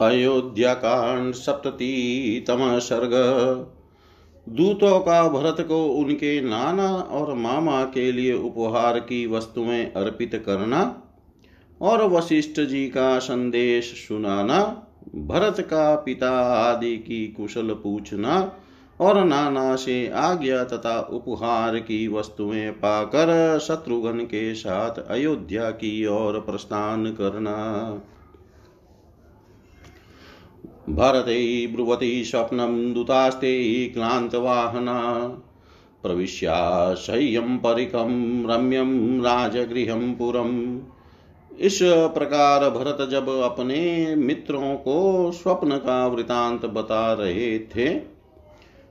अयोध्याकांड सप्ततितम सर्ग। दूतों का भरत को उनके नाना और मामा के लिए उपहार की वस्तुएँ अर्पित करना और वशिष्ठ जी का संदेश सुनाना, भरत का पिता आदि की कुशल पूछना और नाना से आज्ञा तथा उपहार की वस्तुएँ पाकर शत्रुघ्न के साथ अयोध्या की ओर प्रस्थान करना। भरते ब्रुवती स्वप्नं दुतास्ते क्लान्तवाहना। प्रविश्याशय्यं परिकं रम्यं राजगृहं पुरम्। इस प्रकार भरत जब अपने मित्रों को स्वप्न का वृतांत बता रहे थे,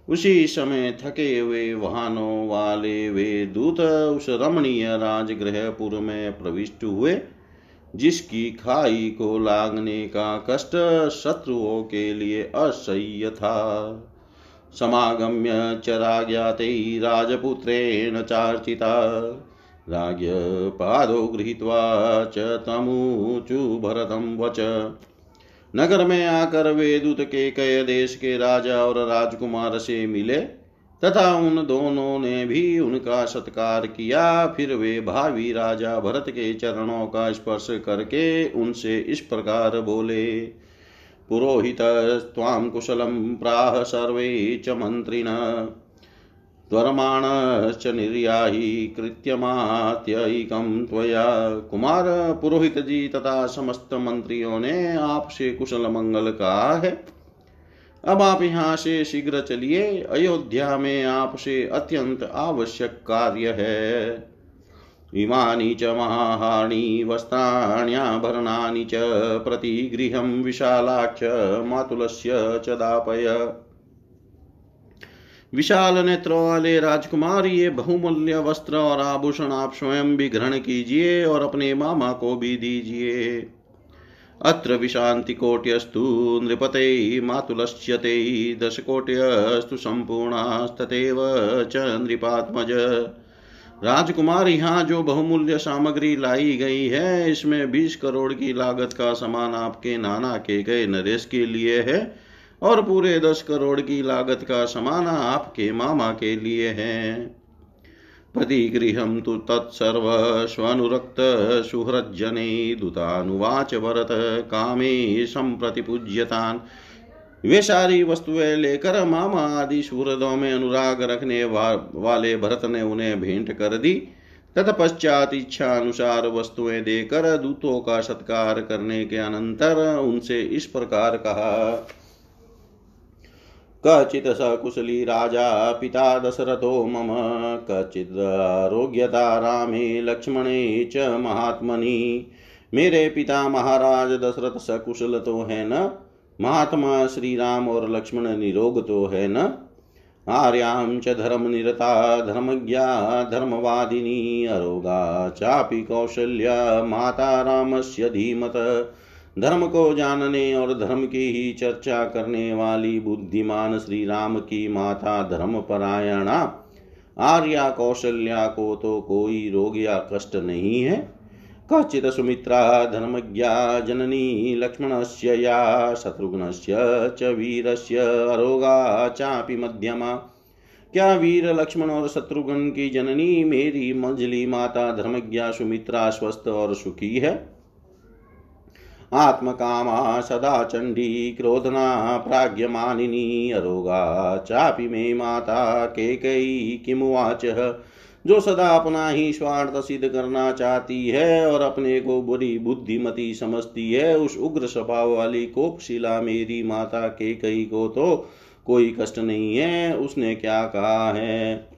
उसी समय थके हुए वाहनों वाले वे दूत उस रमणीय राजगृहपुर में प्रविष्ट हुए। जिसकी खाई को लागने का कष्ट शत्रुओं के लिए असह्य था। समागम्य च राज्ञाते राजपुत्रेण चार्चिता पादो गृहीत्वा च तमूचु भरतं वच। नगर में आकर वे दूत के कय देश के राजा और राजकुमार से मिले। तथा उन दोनों ने भी उनका सत्कार किया। फिर वे भावी राजा भरत के चरणों का स्पर्श करके उनसे इस प्रकार बोले, पुरोहित तां कुशलं प्राह सर्वे च मन्त्रिण। त्वरमाणश्च निर्याहि कृत्यमात्यैकं त्वया। कुमार पुरोहित जी तथा समस्त मंत्रियों ने आपसे कुशल मंगल कहा है। अब आप यहाँ से शीघ्र चलिए। अयोध्या में आपसे अत्यंत आवश्यक कार्य है। इमानि च महाहानि वस्त्राण्याभरणानि च, प्रतिगृहं विशालाक्ष, मातुलस्य च दापय। विशाल नेत्रों वाले राजकुमार, ये बहुमूल्य वस्त्र और आभूषण आप स्वयं भी ग्रहण कीजिए और अपने मामा को भी दीजिए। अत्र विशान्तिकोट्यस्तु नृपते मातुलस्यते, दशकोट्यस्तु सम्पूर्णास्तथैव च नृपात्मज। राजकुमार यहाँ जो बहुमूल्य सामग्री लाई गई है, इसमें बीस करोड़ की लागत का सामान आपके नाना के गए नरेश के लिए है, और पूरे दस करोड़ की लागत का सामान आपके मामा के लिए है। प्रतिगृहं तु तत्सर्वस्वनुरक्तसुहृज्जने दूतानुवाच भरत कामे सम्प्रतिपूज्यतान् वे सारी वस्तुएँ लेकर मामा आदि सुहृदों में अनुराग रखने वा, वाले भरत ने उन्हें भेंट कर दी। तत्पश्चात इच्छा अनुसार वस्तुएँ देकर दूतों का सत्कार करने के अनंतर उनसे इस प्रकार कहा। कचित् सकुशली राजा पिता दशरथो मम कचिदारोग्यता रामे लक्ष्मणे च महात्मनि। मेरे पिता महाराज, दशरथ सकुशल तो है न। महात्मा श्री राम और लक्ष्मण निरोग तो है न। आर्यां च धर्मनिरता धर्मज्ञा, धर्मवादिनी, अरोगा चापि कौशल्या, माता रामस्य धीमत। धर्म को जानने और धर्म की ही चर्चा करने वाली बुद्धिमान श्री राम की माता धर्म परायणा आर्या कौशल्या को तो कोई रोग या कष्ट नहीं है। कचित सुमित्रा धर्मज्ञा जननी लक्ष्मणस्य या शत्रुघ्नस्य च वीरस्य अरोगा चापि मध्यमा। क्या वीर लक्ष्मण और शत्रुघ्न की जननी मेरी मंजली माता धर्मज्ञा सुमित्रा स्वस्थ और सुखी है? आत्मकामा सदा चण्डी क्रोधना प्राज्ञमानिनी अरोगा। चापि मे माता केकयी किमुवाच जो सदा अपना ही स्वार्थ सिद्ध करना चाहती है और अपने को बुरी बुद्धिमती समझती है, उस उग्र स्वभाव वाली कोपशिला मेरी माता के कई को तो कोई कष्ट नहीं है, उसने क्या कहा है?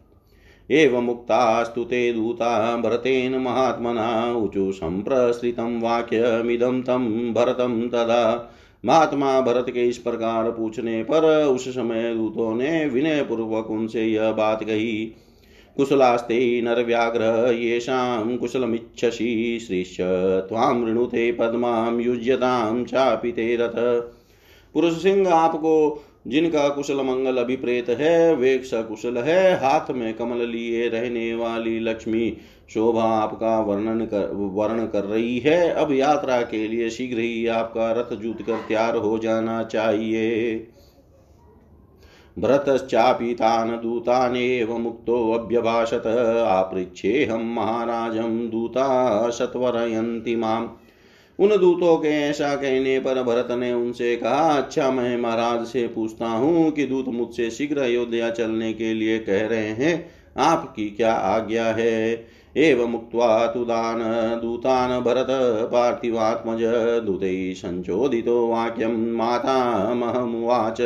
एवमुक्तास्तु ते दूता भरतेन महात्मना ऊचु सम्प्रसृतं वाक्यमिदं तं भरतं तदा। महात्मा भरत के इस प्रकार पूछने पर उस समय दूतों ने विनय पूर्वक उनसे यह बात कही, कुशलास्ते नरव्याघ्र, येषां कुशलमिच्छसि, श्रीश्च त्वां वृणुते पद्मां युज्यतां चापि ते रथ। पुरुष सिंह आपको जिनका कुशल मंगल अभिप्रेत है, वे सकुशल है। हाथ में कमल लिए रहने वाली लक्ष्मी शोभा आपका वर्णन कर, वर्ण कर रही है। अब यात्रा के लिए शीघ्र ही आपका रथ जूत कर तैयार हो जाना चाहिए। भरतश्चापि तान् दूतानेव मुक्तोऽभ्यभाषत आपृच्छेऽहं महाराजं दूता सत्वरयन्ति माम्। उन दूतों के ऐसा कहने पर भरत ने उनसे कहा अच्छा मैं महाराज से पूछता हूँ कि दूत मुझसे शीघ्र अयोध्या चलने के लिए कह रहे हैं। आपकी क्या आज्ञा है? एव मुक्त्वा तुदान, दूतान, भरत, पार्थिवात्मज, दूतैः संचोदितो वाक्यं मातामहमुवाच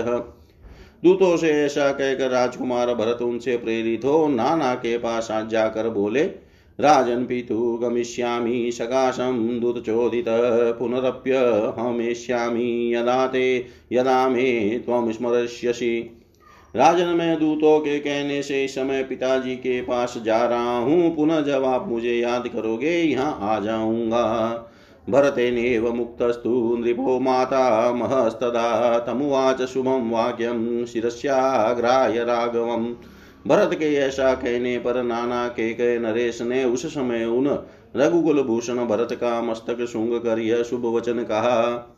दूतों से ऐसा कहकर राजकुमार भरत उनसे प्रेरित हो, नाना के पास जाकर बोले राजन पितु गमिष्यामि सकाशं पुनरप्य हमेष्यामि यदा ते, यदा मे त्वं स्मरष्यसि। राजन मैं दूतों के कहने से इस समय पिताजी के पास जा रहा हूँ, पुनः जब आप मुझे याद करोगे, यहाँ आ जाऊँगा। भरतेनेव मुक्तस्तु, नृपो माता महस्तदा, तमुवाच शुभं वाक्यं शिरस्याग्राय राघवम्। भरत के ऐसा कहने पर नाना के कहे नरेश ने उस समय उन रघुकुल भूषण भरत का मस्तक शुंग कर यह शुभ वचन कहा,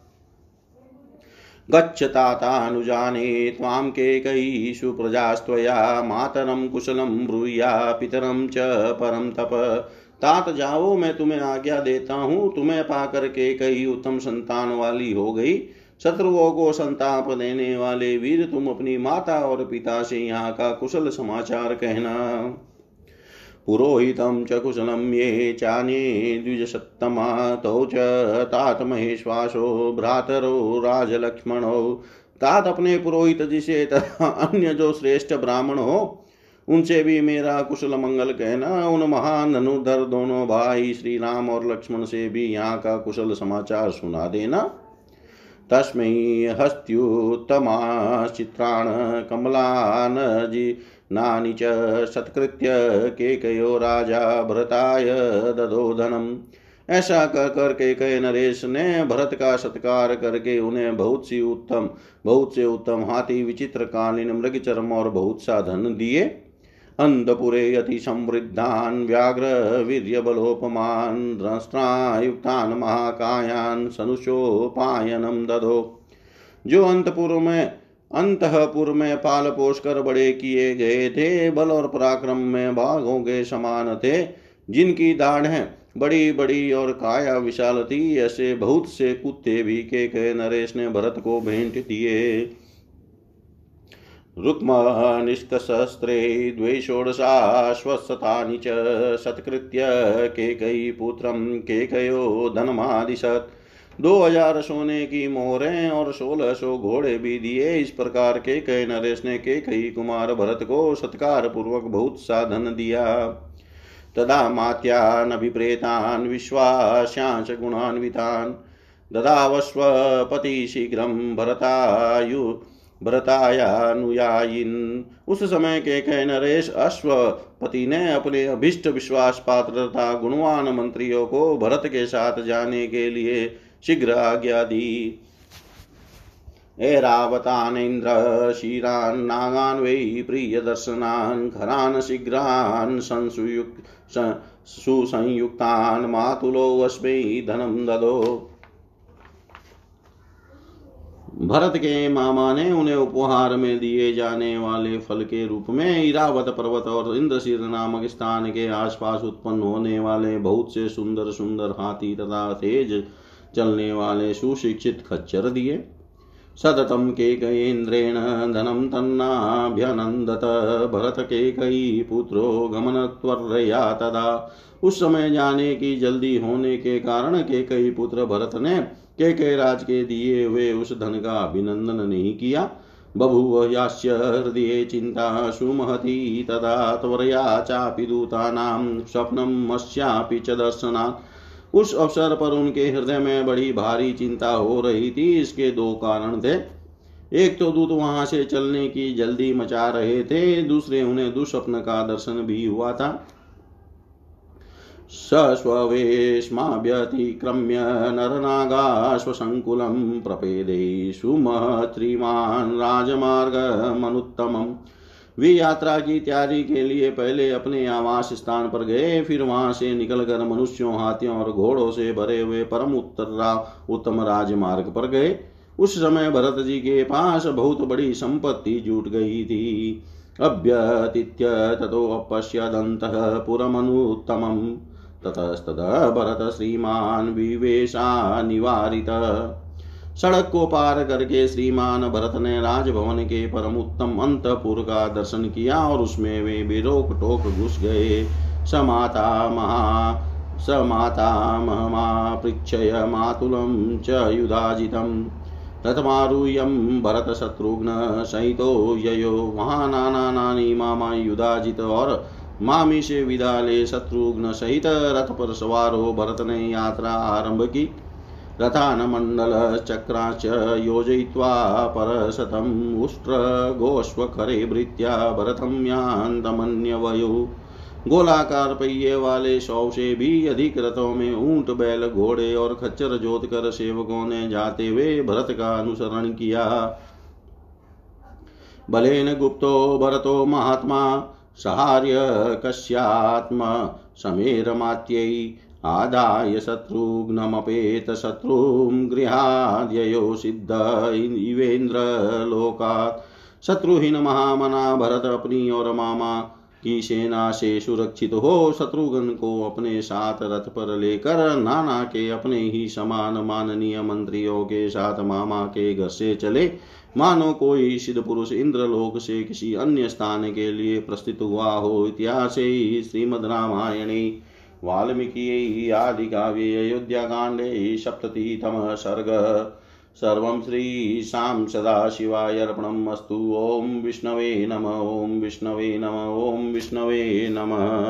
गच्छ तातानुजाने त्वां केकयीषु प्रजास्त्वया, मातरं कुशलं ब्रूया पितरं च परं तप। तात जाओ, मैं तुम्हें आज्ञा देता हूँ, तुम्हें पाकर के कई उत्तम संतान वाली हो गई। शत्रुओं को संताप देने वाले वीर तुम अपनी माता और पिता से यहाँ का कुशल समाचार कहना। पुरोहितं च कुशलं ये चान्ये द्विजसत्तमा तौ च तात महेश्वासो भ्रातरो राजलक्ष्मणो। तात अपने पुरोहित जिसे तथा अन्य जो श्रेष्ठ ब्राह्मण हो, उनसे भी मेरा कुशल मंगल कहना। उन महान धनुधर दोनों भाई श्री राम और लक्ष्मण से भी यहाँ का कुशल समाचार सुना देना। तस्मै हस्त्युत्तमा चित्राण कमलानजि नानि च सत्कृत्य केकयो राजा भरताय ददो धनम। ऐसा कह कर के कहे नरेश ने भरत का सत्कार करके उन्हें बहुत सी उत्तम, बहुत से उत्तम हाथी, विचित्र कालीन मृग चरम और बहुत सा धन दिए। अन्तपुरे अतिसंवृद्धान् व्याघ्रवीर्यबलोपमान् द्रष्ट्रायुक्तान् महाकायान् सनुषोपायनं दधो। जो अंतपुर में अंतपुर में पाल पोष कर बड़े किए गए थे बल और पराक्रम में बाघों के समान थे जिनकी दाढ़ बड़ी बड़ी और काया विशाल थी ऐसे बहुत से कुत्ते भी के, के नरेश ने भरत को भेंट दिए। रुक्मनिष्कशस्त्रे द्वे षोडशाश्वत्थानि च सत्कृत्य केकयीपुत्रं केकयो धनमादिशत्। दो हज़ार सोने की मोहरें और सोलह सौ घोड़े भी दिए। इस प्रकार के कई नरेश ने के कई कुमार भरत को सत्कार पूर्वक बहुत सा धन दिया। तदा मात्यान अभिप्रेतान, विश्वास्यांश गुणान्वितान ददावस्वपति शीघ्रं भरतायु भरतायानुयायिन उस समय के कह नरेश अश्वपति ने अपने अभिष्ट विश्वास पात्र तथा गुणवान मंत्रियों को भरत के साथ जाने के लिए शीघ्र आज्ञा दी। एरावतानेन्द्र क्षीरान्, नागान् वै प्रियदर्शनान् खरान् शीघ्रान् संसुयुक् सुसंयुक्तान्, मातुलो वस्मै धनं ददो। भरत के मामा ने उन्हें उपहार में दिए जाने वाले फल के रूप में इरावत पर्वत और इंद्रशीर नामक स्थान के आसपास उत्पन्न होने वाले बहुत से सुंदर सुंदर हाथी तथा तेज चलने वाले सुशिक्षित खच्चर दिए। सततम के इंद्रेण धनम तन्नाभ्यनंदत भरत के कई पुत्रो गमन त्वरया तदा। उस समय जाने की जल्दी होने के कारण के कई पुत्र भरत ने के के राज के दिए हुए उस धन का अभिनंदन नहीं किया। बभूव यास्य हृदय चिंता सुमहती तदा त्वरया चापि दूतानां स्वप्नम अस्यापि च दर्शनात्। उस अवसर पर उनके हृदय में बड़ी भारी चिंता हो रही थी। इसके दो कारण थे। एक तो दूत वहाँ से चलने की जल्दी मचा रहे थे। दूसरे उन्हें दुस्वप्न का दर्शन भी हुआ था। सस्ववेश्माभ्यतिक्रम्य नरनागाश्वसङ्कुलं प्रपेदे सुमहत्रिमान् राजमार्गमनुत्तमम्। वे यात्रा की तैयारी के लिए पहले अपने आवास स्थान पर गए, फिर वहाँ से निकलकर मनुष्यों, हाथियों और घोड़ों से भरे हुए परम उत्तर उत्तम राजमार्ग पर गए। उस समय भरत जी के पास बहुत बड़ी संपत्ति जुट गई थी। अभ्यतिथ्य अभ्यतीत्य ततोऽपश्यदन्तः पुरमनुत्तमम्। ततस्ततः भरत श्रीमान विवेशा निवारित। सड़क को पार करके श्रीमान भरत ने राजभवन के परम उत्तम अंतपुर का दर्शन किया और उसमें वे बेरोक टोक घुस गए। समाता महा, समाता महमा पृच्छय मातुलं च युधाजितम्। तत्मारुह्यं भरतशत्रुघ्न सहितो ययो। वहाँ नाना नानी मामा युधाजित और मामी से विदा ले शत्रुघ्न सहित रथ पर सवार हो भरत ने यात्रा आरंभ की रथानमण्डलचक्राश्च योजयित्वा परशतम् उष्ट्रगोष्वखरे भृत्या भरतं यान्तमन्यवयो गोलाकार पहिए वाले सौ से भी अधिक रथों में ऊँट, बैल, घोड़े और खच्चर जोत कर सेवकों ने जाते हुए भरत का अनुसरण किया। बलेन गुप्तो, भरतो महात्मा सहार्य कस्यात्म समेरमात्यै आदाय शत्रुघ्नमपेत शत्रुं गृहाद्ययो सिद्ध इवेन्द्रलोकात्। शत्रुहीन महामना भरत अपनी और मामा की सेना से सुरक्षित हो शत्रुघ्न को अपने साथ रथ पर लेकर नाना के अपने ही समान माननीय मंत्रियों के साथ मामा के घर से चले। मानो कोई सिद्ध पुरुष इंद्रलोक से किसी अन्य स्थान के लिए प्रस्थित हुआ हो इतिहास ही श्रीमद रामायणे, वाल्मीकि आदि आदिकाव्ये अयोध्याकाण्डे सप्ततितमः सर्ग। सर्वं श्रीशां सदाशिवाय अर्पणम् अस्तु ॐ विष्णवे नम ॐ विष्णवे नम ॐ विष्णवे नमः।